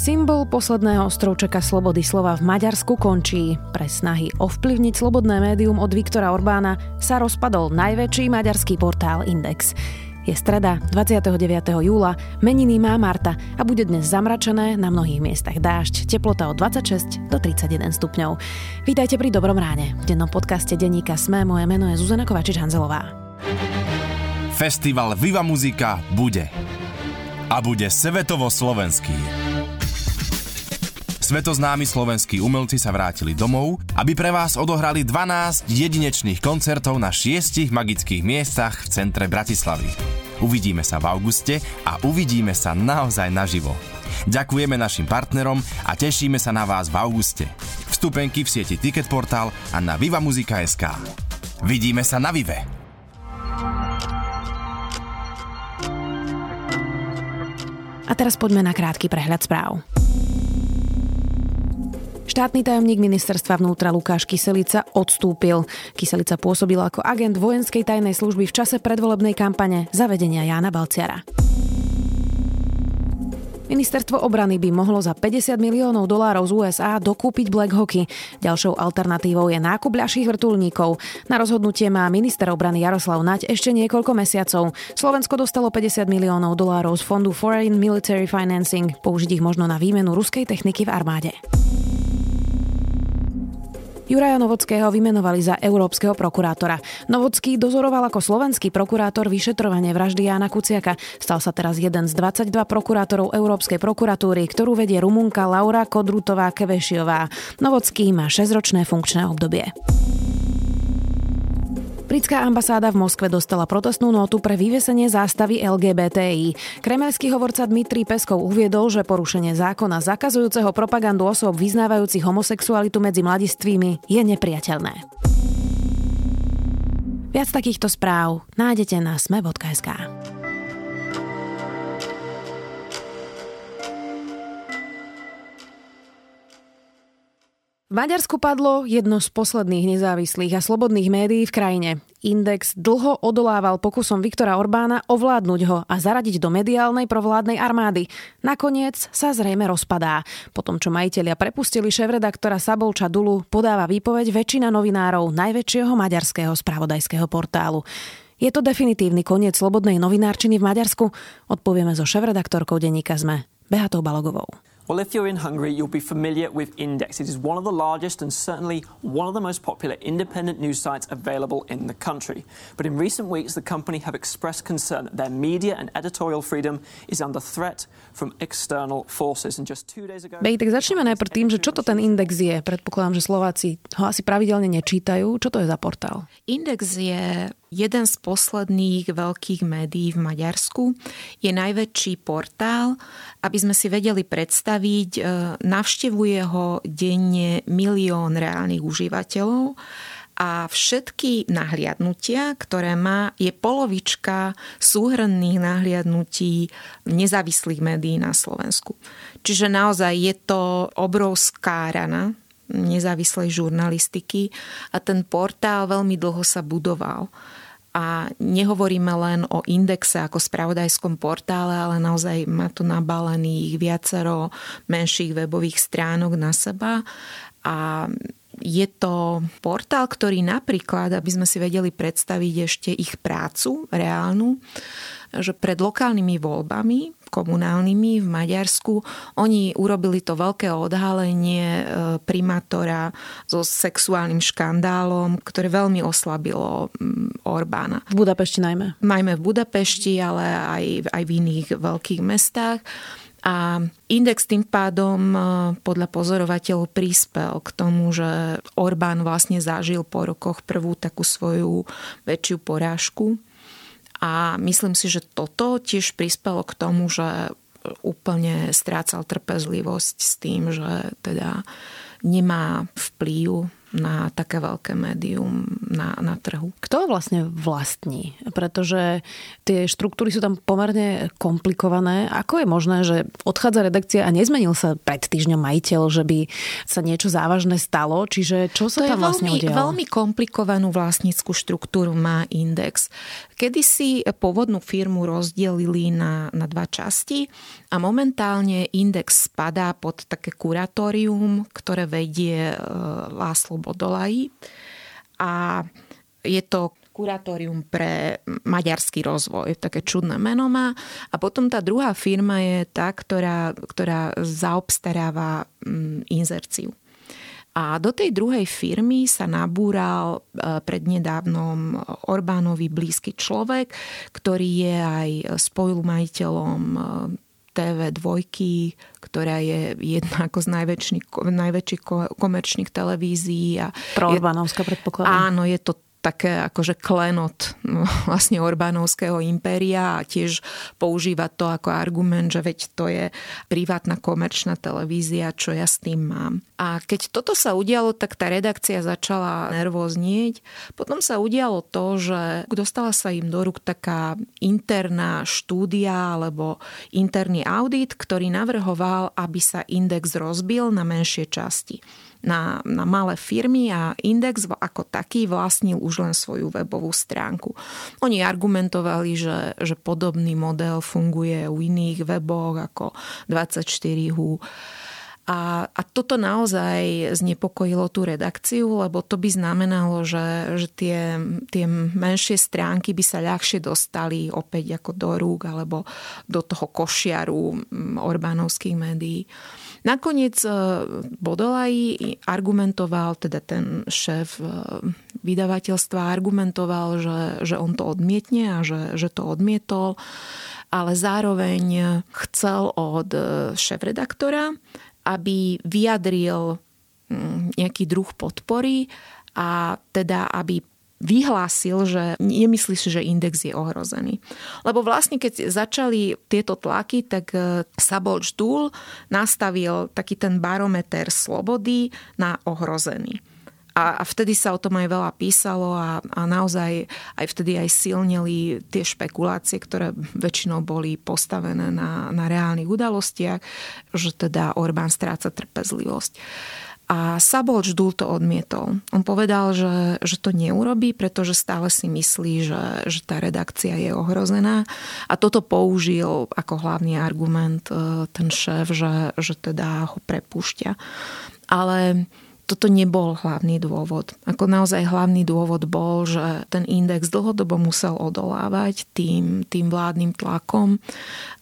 Symbol posledného ostrovčeka slobody slova v Maďarsku končí. Pre snahy ovplyvniť slobodné médium od Viktora Orbána sa rozpadol najväčší maďarský portál Index. Je streda 29. júla, meniny má Marta a bude dnes zamračené, na mnohých miestach dážď, teplota od 26 do 31 stupňov. Vítajte pri Dobrom ráne. V dennom podcaste denníka Sme moje meno je Zuzana Kovačič-Hanzelová. Festival Viva Muzika bude. A bude svetovo slovenský. Svetoznámi slovenskí umelci sa vrátili domov, aby pre vás odohrali 12 jedinečných koncertov na šiestich magických miestach v centre Bratislavy. Uvidíme sa v auguste a uvidíme sa naozaj naživo. Ďakujeme našim partnerom a tešíme sa na vás v auguste. Vstupenky v sieti Ticketportal a na vivamuzika.sk. Vidíme sa na Vive! A teraz poďme na krátky prehľad správ. Štátny tajomník ministerstva vnútra Lukáš Kyselica odstúpil. Kyselica pôsobil ako agent vojenskej tajnej služby v čase predvolebnej kampane zavedenia Jána Balciara. Ministerstvo obrany by mohlo za 50 miliónov dolárov z USA dokúpiť Black Hockey. Ďalšou alternatívou je nákup ľahších vrtulníkov. Na rozhodnutie má minister obrany Jaroslav Nať ešte niekoľko mesiacov. Slovensko dostalo 50 miliónov dolárov z fondu Foreign Military Financing. Použiť ich možno na výmenu ruskej techniky v armáde. Juraja Novockého vymenovali za európskeho prokurátora. Novocký dozoroval ako slovenský prokurátor vyšetrovanie vraždy Jána Kuciaka. Stal sa teraz jeden z 22 prokurátorov Európskej prokuratúry, ktorú vedie Rumunka Laura Kodrutová Kevešiová. Novocký má 6-ročné funkčné obdobie. Britská ambasáda v Moskve dostala protestnú notu pre vyvesenie zástavy LGBTI. Kremelský hovorca Dmitrij Peskov uviedol, že porušenie zákona zakazujúceho propagandu osôb vyznávajúcich homosexualitu medzi mladistvými je nepriateľné. Viac takýchto správ nájdete na sme.sk. V Maďarsku padlo jedno z posledných nezávislých a slobodných médií v krajine. Index dlho odolával pokusom Viktora Orbána ovládnuť ho a zaradiť do mediálnej provládnej armády. Nakoniec sa zrejme rozpadá. Po tom, čo majiteľia prepustili šéf-redaktora Sabolča Dulu, podáva výpoveď väčšina novinárov najväčšieho maďarského spravodajského portálu. Je to definitívny koniec slobodnej novinárčiny v Maďarsku? Odpovieme so šéf-redaktorkou denníka ZME, Beatou Balogovou. Well, if you're in Hungary, you'll be familiar with Index. It is one of the largest and certainly one of the most popular independent news sites available in the country. But in recent weeks, the company have expressed concern that their media and editorial freedom is under threat from external forces. And just two days ago... Bej, tak začneme najprv tým, že čo to ten Index je. Predpokladám, že Slováci ho asi pravidelne nečítajú. Čo to je za portál? Index je jeden z posledných veľkých médií v Maďarsku. Je najväčší portál. Aby sme si vedeli predstaviť, e, navštevuje ho denne milión reálnych užívateľov a všetky nahliadnutia, ktoré má, je polovička súhrnných nahliadnutí nezávislých médií na Slovensku. Čiže naozaj je to obrovská rana nezávislej žurnalistiky a ten portál veľmi dlho sa budoval. A nehovoríme len o indexe ako spravodajskom portále, ale naozaj má to nabalených viacero menších webových stránok na seba. A je to portál, ktorý napríklad, aby sme si vedeli predstaviť ešte ich prácu reálnu, že pred lokálnymi voľbami komunálnymi v Maďarsku. Oni urobili to veľké odhalenie e, primátora so sexuálnym škandálom, ktoré veľmi oslabilo Orbána. V Budapešti najmä? Najmä v Budapešti, ale aj, aj v iných veľkých mestách. A index tým pádom e, podľa pozorovateľov prispel k tomu, že Orbán vlastne zažil po rokoch prvú takú svoju väčšiu porážku a myslím si, že toto tiež prispelo k tomu, že úplne strácal trpezlivosť s tým, že teda nemá vplyv na také veľké médium na, na trhu. Kto vlastne vlastní? Pretože tie štruktúry sú tam pomerne komplikované. Ako je možné, že odchádza redakcia a nezmenil sa pred týždňom majiteľ, že by sa niečo závažné stalo? Čiže čo sa to tam vlastne veľmi, udialo? veľmi komplikovanú vlastníckú štruktúru má Index. Kedy si pôvodnú firmu rozdelili na, na dva časti a momentálne Index spadá pod také kuratórium, ktoré vedie e, Láslo Bodolají a je to kuratórium pre maďarský rozvoj, také čudné meno má. A potom tá druhá firma je tá, ktorá, ktorá zaobstaráva mm, inzerciu. A do tej druhej firmy sa nabúral e, prednedávnom Orbánovi blízky človek, ktorý je aj spolumajiteľom e, TV2, ktorá je jedna ako z najväčších, najväčších komerčných televízií. A Pro Orbánovská predpokladám. Áno, je to také akože klenot no, vlastne Orbánovského impéria a tiež používa to ako argument, že veď to je privátna komerčná televízia, čo ja s tým mám. A keď toto sa udialo, tak tá redakcia začala nervóznieť. Potom sa udialo to, že dostala sa im do rúk taká interná štúdia alebo interný audit, ktorý navrhoval, aby sa index rozbil na menšie časti na, na malé firmy a Index ako taký vlastnil už len svoju webovú stránku. Oni argumentovali, že, že podobný model funguje u iných weboch ako 24hu. A, a toto naozaj znepokojilo tú redakciu, lebo to by znamenalo, že, že tie, tie menšie stránky by sa ľahšie dostali opäť ako do rúk alebo do toho košiaru Orbánovských médií. Nakoniec e, Bodolaj argumentoval, teda ten šéf e, vydavateľstva argumentoval, že, že on to odmietne a že, že to odmietol, ale zároveň chcel od e, šéf-redaktora, aby vyjadril nejaký druh podpory a teda aby vyhlásil, že nemyslí si, že index je ohrozený. Lebo vlastne keď začali tieto tlaky, tak e, Sabol Ždúl nastavil taký ten barometer slobody na ohrozený. A, a vtedy sa o tom aj veľa písalo a, a naozaj aj vtedy aj silnili tie špekulácie, ktoré väčšinou boli postavené na, na reálnych udalostiach, že teda Orbán stráca trpezlivosť. A Sabol Ždul to odmietol. On povedal, že, že to neurobí, pretože stále si myslí, že, že tá redakcia je ohrozená. A toto použil ako hlavný argument e, ten šéf, že, že teda ho prepúšťa. Ale toto nebol hlavný dôvod. Ako naozaj hlavný dôvod bol, že ten index dlhodobo musel odolávať tým, tým vládnym tlakom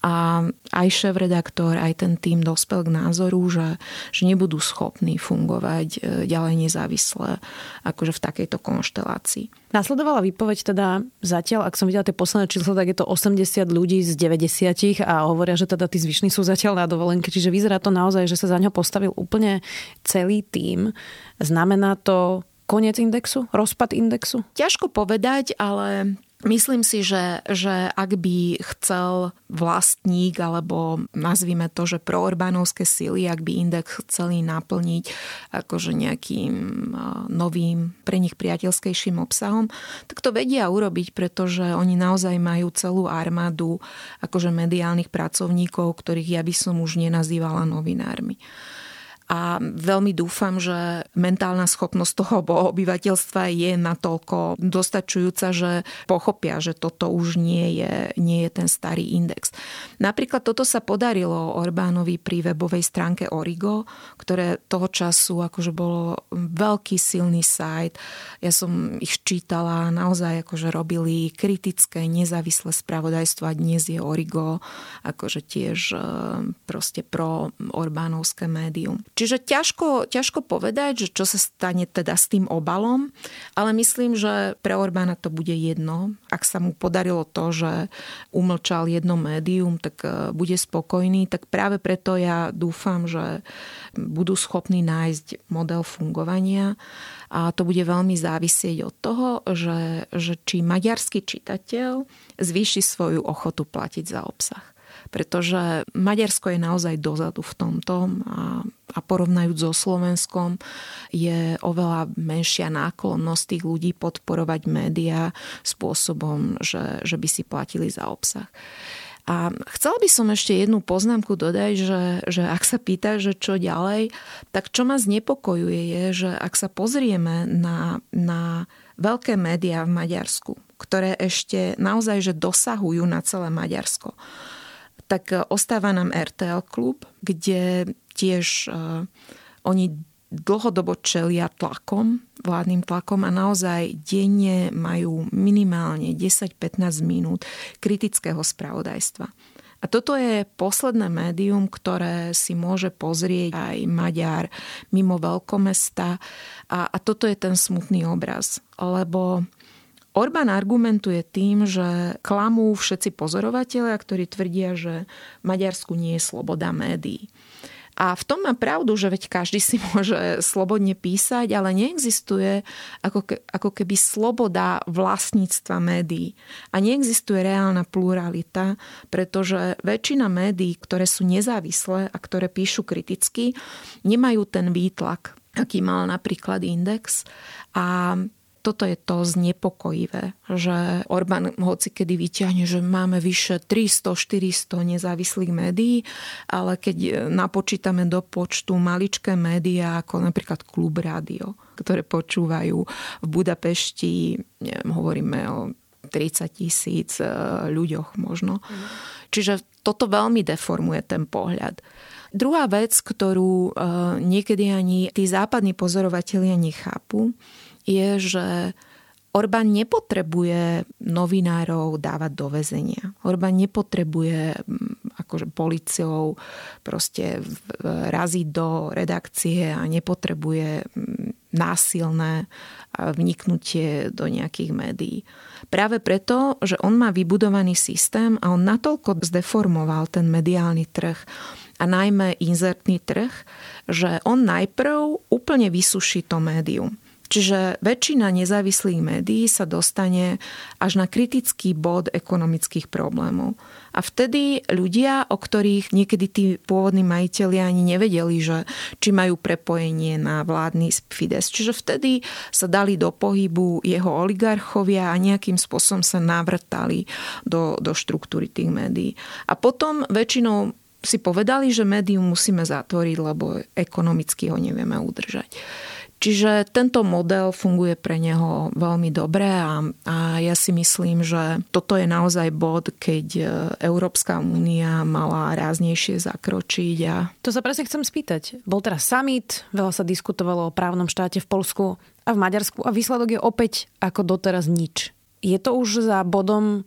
a aj šéf-redaktor, aj ten tým dospel k názoru, že, že nebudú schopní fungovať e, ďalej nezávisle akože v takejto konštelácii. Nasledovala výpoveď teda zatiaľ, ak som videla tie posledné číslo, tak je to 80 ľudí z 90 a hovoria, že teda tí zvyšní sú zatiaľ na dovolenke, čiže vyzerá to naozaj, že sa za ňo postavil úplne celý tým. Znamená to koniec indexu, rozpad indexu? Ťažko povedať, ale Myslím si, že, že ak by chcel vlastník, alebo nazvime to, že proorbánovské sily, ak by index chceli naplniť akože nejakým novým, pre nich priateľskejším obsahom, tak to vedia urobiť, pretože oni naozaj majú celú armádu akože mediálnych pracovníkov, ktorých ja by som už nenazývala novinármi a veľmi dúfam, že mentálna schopnosť toho obyvateľstva je natoľko dostačujúca, že pochopia, že toto už nie je, nie je ten starý index. Napríklad toto sa podarilo Orbánovi pri webovej stránke Origo, ktoré toho času akože bolo veľký silný sajt. Ja som ich čítala, naozaj akože robili kritické, nezávislé spravodajstvo a dnes je Origo akože tiež e, proste pro Orbánovské médium. Čiže ťažko, ťažko povedať, že čo sa stane teda s tým obalom, ale myslím, že pre Orbána to bude jedno. Ak sa mu podarilo to, že umlčal jedno médium, tak e, bude spokojný. Tak práve preto ja dúfam, že budú schopní nájsť model fungovania a to bude veľmi závisieť od toho, že, že či maďarský čitateľ zvýši svoju ochotu platiť za obsah. Pretože Maďarsko je naozaj dozadu v tomto a, a porovnajúc so Slovenskom je oveľa menšia náklonnosť tých ľudí podporovať médiá spôsobom, že, že by si platili za obsah. A chcela by som ešte jednu poznámku dodať, že, že ak sa pýta, že čo ďalej, tak čo ma znepokojuje je, že ak sa pozrieme na, na veľké médiá v Maďarsku, ktoré ešte naozaj že dosahujú na celé Maďarsko, tak ostáva nám RTL klub, kde tiež uh, oni dlhodobo čelia tlakom, vládnym tlakom a naozaj denne majú minimálne 10-15 minút kritického spravodajstva. A toto je posledné médium, ktoré si môže pozrieť aj Maďar mimo veľkomesta. A, a toto je ten smutný obraz. Lebo Orbán argumentuje tým, že klamú všetci pozorovatelia, ktorí tvrdia, že Maďarsku nie je sloboda médií. A v tom má pravdu, že veď každý si môže slobodne písať, ale neexistuje ako, ke, ako keby sloboda vlastníctva médií. A neexistuje reálna pluralita, pretože väčšina médií, ktoré sú nezávislé a ktoré píšu kriticky, nemajú ten výtlak, aký mal napríklad Index. A toto je to znepokojivé, že Orbán hoci kedy vyťahne, že máme vyše 300-400 nezávislých médií, ale keď napočítame do počtu maličké médiá, ako napríklad Klub Rádio, ktoré počúvajú v Budapešti, neviem, hovoríme o 30 tisíc e, ľuďoch možno. Mm. Čiže toto veľmi deformuje ten pohľad. Druhá vec, ktorú e, niekedy ani tí západní pozorovatelia nechápu, je, že Orbán nepotrebuje novinárov dávať do väzenia. Orbán nepotrebuje mm, akože policiou proste raziť do redakcie a nepotrebuje mm, násilné vniknutie do nejakých médií. Práve preto, že on má vybudovaný systém a on natoľko zdeformoval ten mediálny trh a najmä inzertný trh, že on najprv úplne vysuší to médium Čiže väčšina nezávislých médií sa dostane až na kritický bod ekonomických problémov. A vtedy ľudia, o ktorých niekedy tí pôvodní majiteľi ani nevedeli, že či majú prepojenie na vládny Fides. Čiže vtedy sa dali do pohybu jeho oligarchovia a nejakým spôsobom sa navrtali do, do štruktúry tých médií. A potom väčšinou si povedali, že médium musíme zatvoriť, lebo ekonomicky ho nevieme udržať. Čiže tento model funguje pre neho veľmi dobre a, a ja si myslím, že toto je naozaj bod, keď e, Európska únia mala ráznejšie zakročiť. A... To sa presne chcem spýtať. Bol teraz summit, veľa sa diskutovalo o právnom štáte v Polsku a v Maďarsku a výsledok je opäť ako doteraz nič. Je to už za bodom,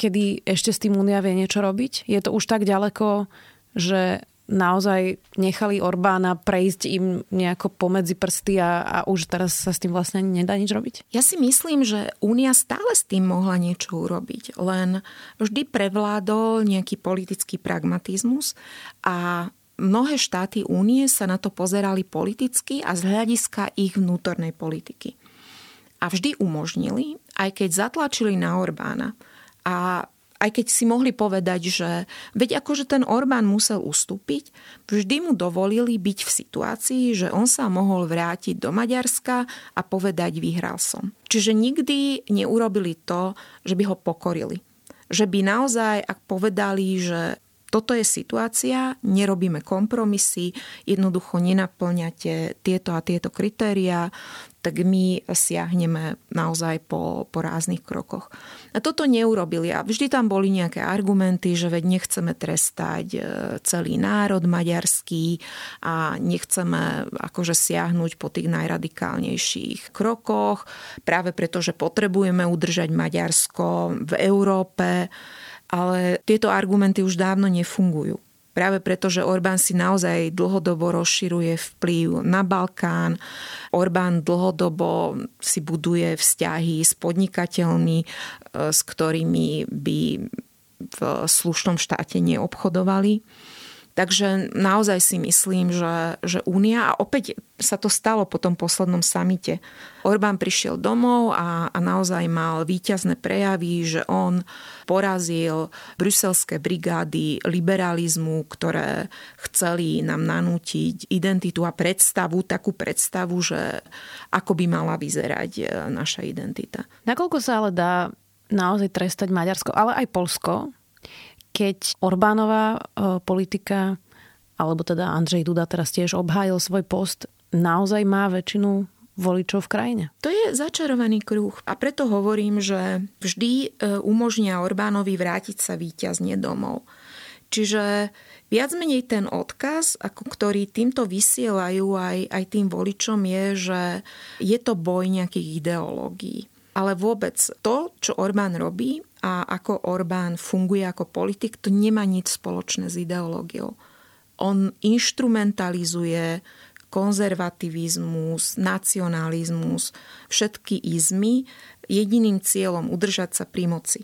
kedy ešte s tým únia vie niečo robiť? Je to už tak ďaleko, že naozaj nechali Orbána prejsť im nejako pomedzi prsty a, a už teraz sa s tým vlastne nedá nič robiť? Ja si myslím, že Únia stále s tým mohla niečo urobiť, len vždy prevládol nejaký politický pragmatizmus a mnohé štáty únie sa na to pozerali politicky a z hľadiska ich vnútornej politiky. A vždy umožnili, aj keď zatlačili na Orbána a aj keď si mohli povedať, že veď akože ten Orbán musel ustúpiť, vždy mu dovolili byť v situácii, že on sa mohol vrátiť do Maďarska a povedať vyhral som. Čiže nikdy neurobili to, že by ho pokorili. Že by naozaj, ak povedali, že toto je situácia, nerobíme kompromisy, jednoducho nenaplňate tieto a tieto kritériá, tak my siahneme naozaj po, po ráznych krokoch. A toto neurobili a vždy tam boli nejaké argumenty, že veď nechceme trestať e, celý národ maďarský a nechceme akože siahnuť po tých najradikálnejších krokoch, práve preto, že potrebujeme udržať Maďarsko v Európe, ale tieto argumenty už dávno nefungujú. Práve preto, že Orbán si naozaj dlhodobo rozširuje vplyv na Balkán. Orbán dlhodobo si buduje vzťahy s podnikateľmi, e, s ktorými by v slušnom štáte neobchodovali. Takže naozaj si myslím, že, že Únia, a opäť sa to stalo po tom poslednom samite. Orbán prišiel domov a, a naozaj mal výťazné prejavy, že on porazil bruselské brigády liberalizmu, ktoré chceli nám nanútiť identitu a predstavu, takú predstavu, že ako by mala vyzerať e, naša identita. Nakoľko sa ale dá naozaj trestať Maďarsko, ale aj Polsko, keď Orbánová e, politika, alebo teda Andrej Duda teraz tiež obhájil svoj post, naozaj má väčšinu voličov v krajine. To je začarovaný kruh a preto hovorím, že vždy e, umožnia Orbánovi vrátiť sa víťazne domov. Čiže viac menej ten odkaz, ako ktorý týmto vysielajú aj, aj tým voličom je, že je to boj nejakých ideológií. Ale vôbec to, čo Orbán robí, a ako Orbán funguje ako politik, to nemá nič spoločné s ideológiou. On instrumentalizuje konzervativizmus, nacionalizmus, všetky izmy jediným cieľom udržať sa pri moci.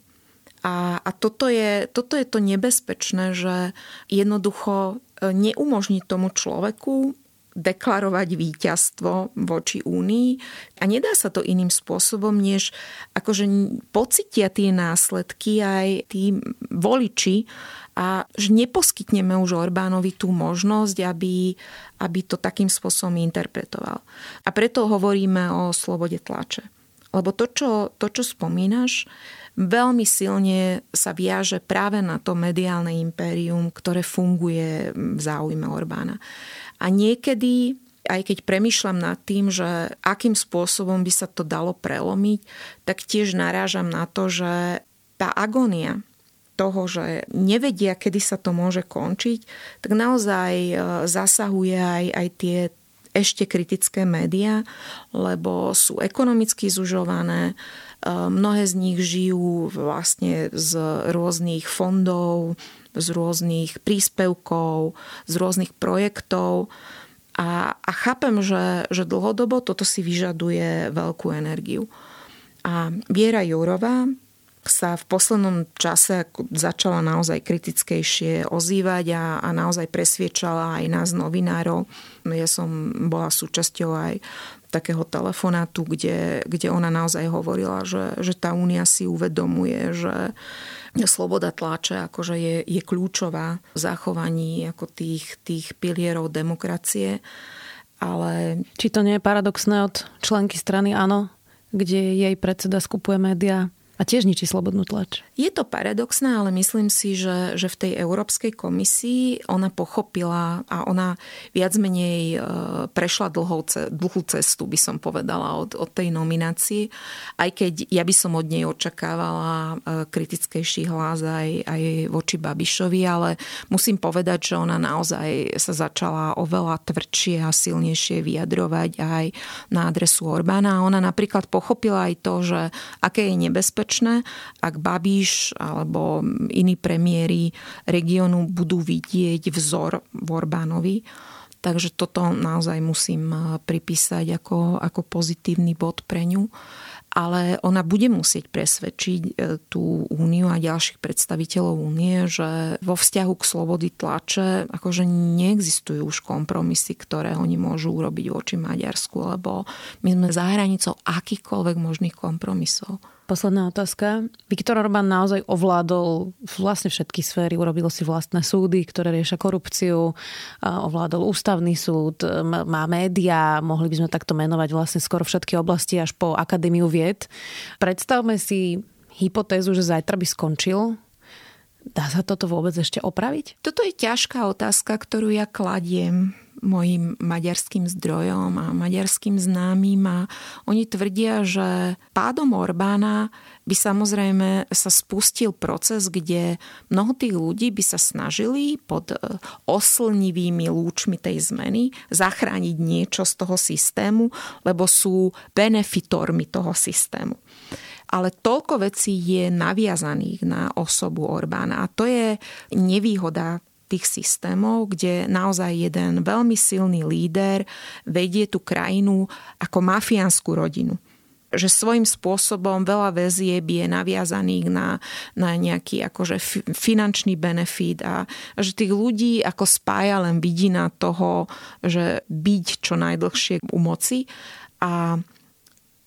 A, a toto, je, toto je to nebezpečné, že jednoducho e, neumožní tomu človeku deklarovať víťazstvo voči Únii a nedá sa to iným spôsobom, než akože pocitia tie následky aj tí voliči a že neposkytneme už Orbánovi tú možnosť, aby, aby to takým spôsobom interpretoval. A preto hovoríme o slobode tlače. Lebo to, čo, to, čo spomínaš, veľmi silne sa viaže práve na to mediálne impérium, ktoré funguje v záujme Orbána. A niekedy aj keď premyšľam nad tým, že akým spôsobom by sa to dalo prelomiť, tak tiež narážam na to, že tá agónia toho, že nevedia, kedy sa to môže končiť, tak naozaj e, zasahuje aj, aj tie ešte kritické médiá, lebo sú ekonomicky zužované, e, mnohé z nich žijú vlastne z rôznych fondov, z rôznych príspevkov, z rôznych projektov. A, a chápem, že, že dlhodobo toto si vyžaduje veľkú energiu. A Viera Jourová sa v poslednom čase začala naozaj kritickejšie ozývať a, a naozaj presviečala aj nás novinárov. Ja som bola súčasťou aj takého telefonátu, kde, kde ona naozaj hovorila, že, že tá únia si uvedomuje, že sloboda tláče akože je, je kľúčová v zachovaní ako tých, tých pilierov demokracie. Ale... Či to nie je paradoxné od členky strany Áno, kde jej predseda skupuje médiá a tiež ničí slobodnú tlač. Je to paradoxné, ale myslím si, že, že v tej Európskej komisii ona pochopila a ona viac menej e, prešla dlhou, dlhú cestu, by som povedala, od, od tej nominácii. Aj keď ja by som od nej očakávala e, kritickejší hlas aj, aj voči Babišovi, ale musím povedať, že ona naozaj sa začala oveľa tvrdšie a silnejšie vyjadrovať aj na adresu Orbána. Ona napríklad pochopila aj to, že aké je nebezpečné nebezpečné, ak Babiš alebo iní premiéry regiónu budú vidieť vzor v Orbánovi. Takže toto naozaj musím pripísať ako, ako pozitívny bod pre ňu ale ona bude musieť presvedčiť e, tú úniu a ďalších predstaviteľov únie, že vo vzťahu k slobody tlače akože neexistujú už kompromisy, ktoré oni môžu urobiť voči Maďarsku, lebo my sme za hranicou akýchkoľvek možných kompromisov. Posledná otázka. Viktor Orbán naozaj ovládol vlastne všetky sféry, urobil si vlastné súdy, ktoré riešia korupciu, ovládol ústavný súd, má médiá, mohli by sme takto menovať vlastne skoro všetky oblasti až po Akadémiu vied. Predstavme si hypotézu, že zajtra by skončil Dá sa toto vôbec ešte opraviť? Toto je ťažká otázka, ktorú ja kladiem mojim maďarským zdrojom a maďarským známym a oni tvrdia, že pádom Orbána by samozrejme sa spustil proces, kde mnoho tých ľudí by sa snažili pod e, oslnivými lúčmi tej zmeny zachrániť niečo z toho systému, lebo sú benefitormi toho systému. Ale toľko vecí je naviazaných na osobu Orbána a to je nevýhoda tých systémov, kde naozaj jeden veľmi silný líder vedie tú krajinu ako mafiánsku rodinu. že svojím spôsobom veľa väzieb je naviazaných na, na nejaký akože finančný benefit a že tých ľudí ako spája len vidina toho, že byť čo najdlhšie u moci a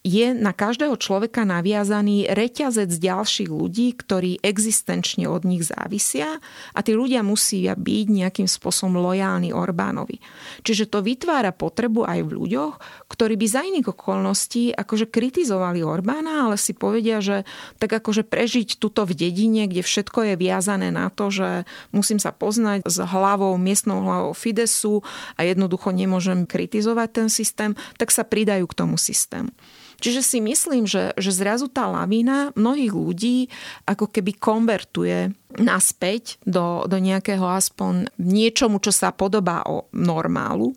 je na každého človeka naviazaný reťazec ďalších ľudí, ktorí existenčne od nich závisia a tí ľudia musia byť nejakým spôsobom lojálni Orbánovi. Čiže to vytvára potrebu aj v ľuďoch, ktorí by za iných okolností akože kritizovali Orbána, ale si povedia, že tak akože prežiť tuto v dedine, kde všetko je viazané na to, že musím sa poznať s hlavou, miestnou hlavou Fidesu a jednoducho nemôžem kritizovať ten systém, tak sa pridajú k tomu systému. Čiže si myslím, že, že zrazu tá lavína mnohých ľudí ako keby konvertuje naspäť do, do nejakého aspoň niečomu, čo sa podobá o normálu.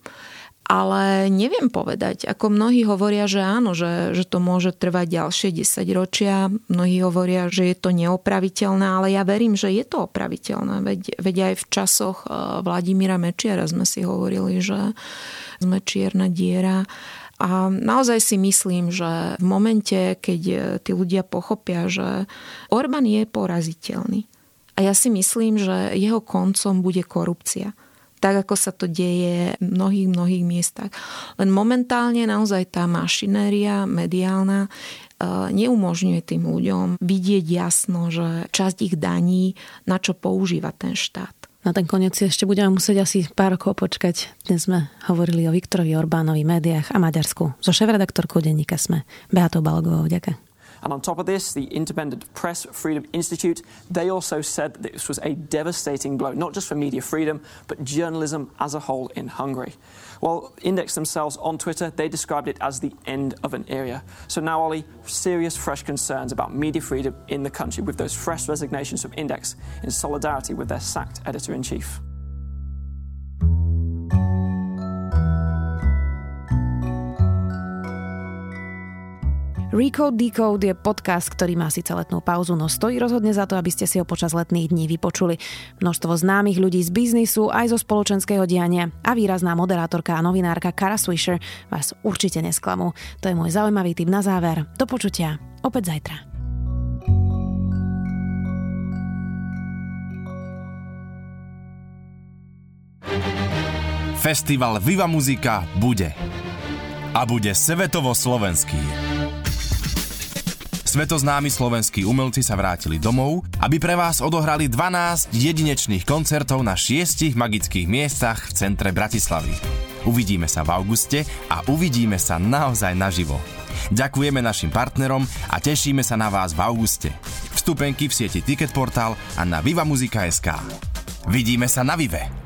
Ale neviem povedať, ako mnohí hovoria, že áno, že, že to môže trvať ďalšie 10 ročia. Mnohí hovoria, že je to neopraviteľné, ale ja verím, že je to opraviteľné. Veď, veď aj v časoch eh, Vladimíra Mečiara sme si hovorili, že sme čierna diera a naozaj si myslím, že v momente, keď e, tí ľudia pochopia, že Orbán je poraziteľný. A ja si myslím, že jeho koncom bude korupcia. Tak, ako sa to deje v mnohých, mnohých miestach. Len momentálne naozaj tá mašinéria mediálna e, neumožňuje tým ľuďom vidieť jasno, že časť ich daní, na čo používa ten štát. Na ten koniec ešte budeme musieť asi pár rokov počkať. Dnes sme hovorili o Viktorovi Orbánovi, médiách a Maďarsku. So šéf-redaktorkou denníka sme Beatou Balgovou. Ďakujem. And on top of this, the Independent Press Freedom Institute, they also said that this was a devastating blow, not just for media freedom, but journalism as a whole in Hungary. While Index themselves on Twitter, they described it as the end of an era. So now, Ollie, serious, fresh concerns about media freedom in the country with those fresh resignations from Index in solidarity with their sacked editor in chief. Recode Decode je podcast, ktorý má síce letnú pauzu, no stojí rozhodne za to, aby ste si ho počas letných dní vypočuli. Množstvo známych ľudí z biznisu, aj zo spoločenského diania a výrazná moderátorka a novinárka Kara Swisher vás určite nesklamú. To je môj zaujímavý tip na záver. Do počutia. Opäť zajtra. Festival Viva Muzika bude. A bude svetovo slovenský. Svetoznámi slovenskí umelci sa vrátili domov, aby pre vás odohrali 12 jedinečných koncertov na šiestich magických miestach v centre Bratislavy. Uvidíme sa v auguste a uvidíme sa naozaj naživo. Ďakujeme našim partnerom a tešíme sa na vás v auguste. Vstupenky v sieti Ticketportal a na vivamuzika.sk. Vidíme sa na Vive!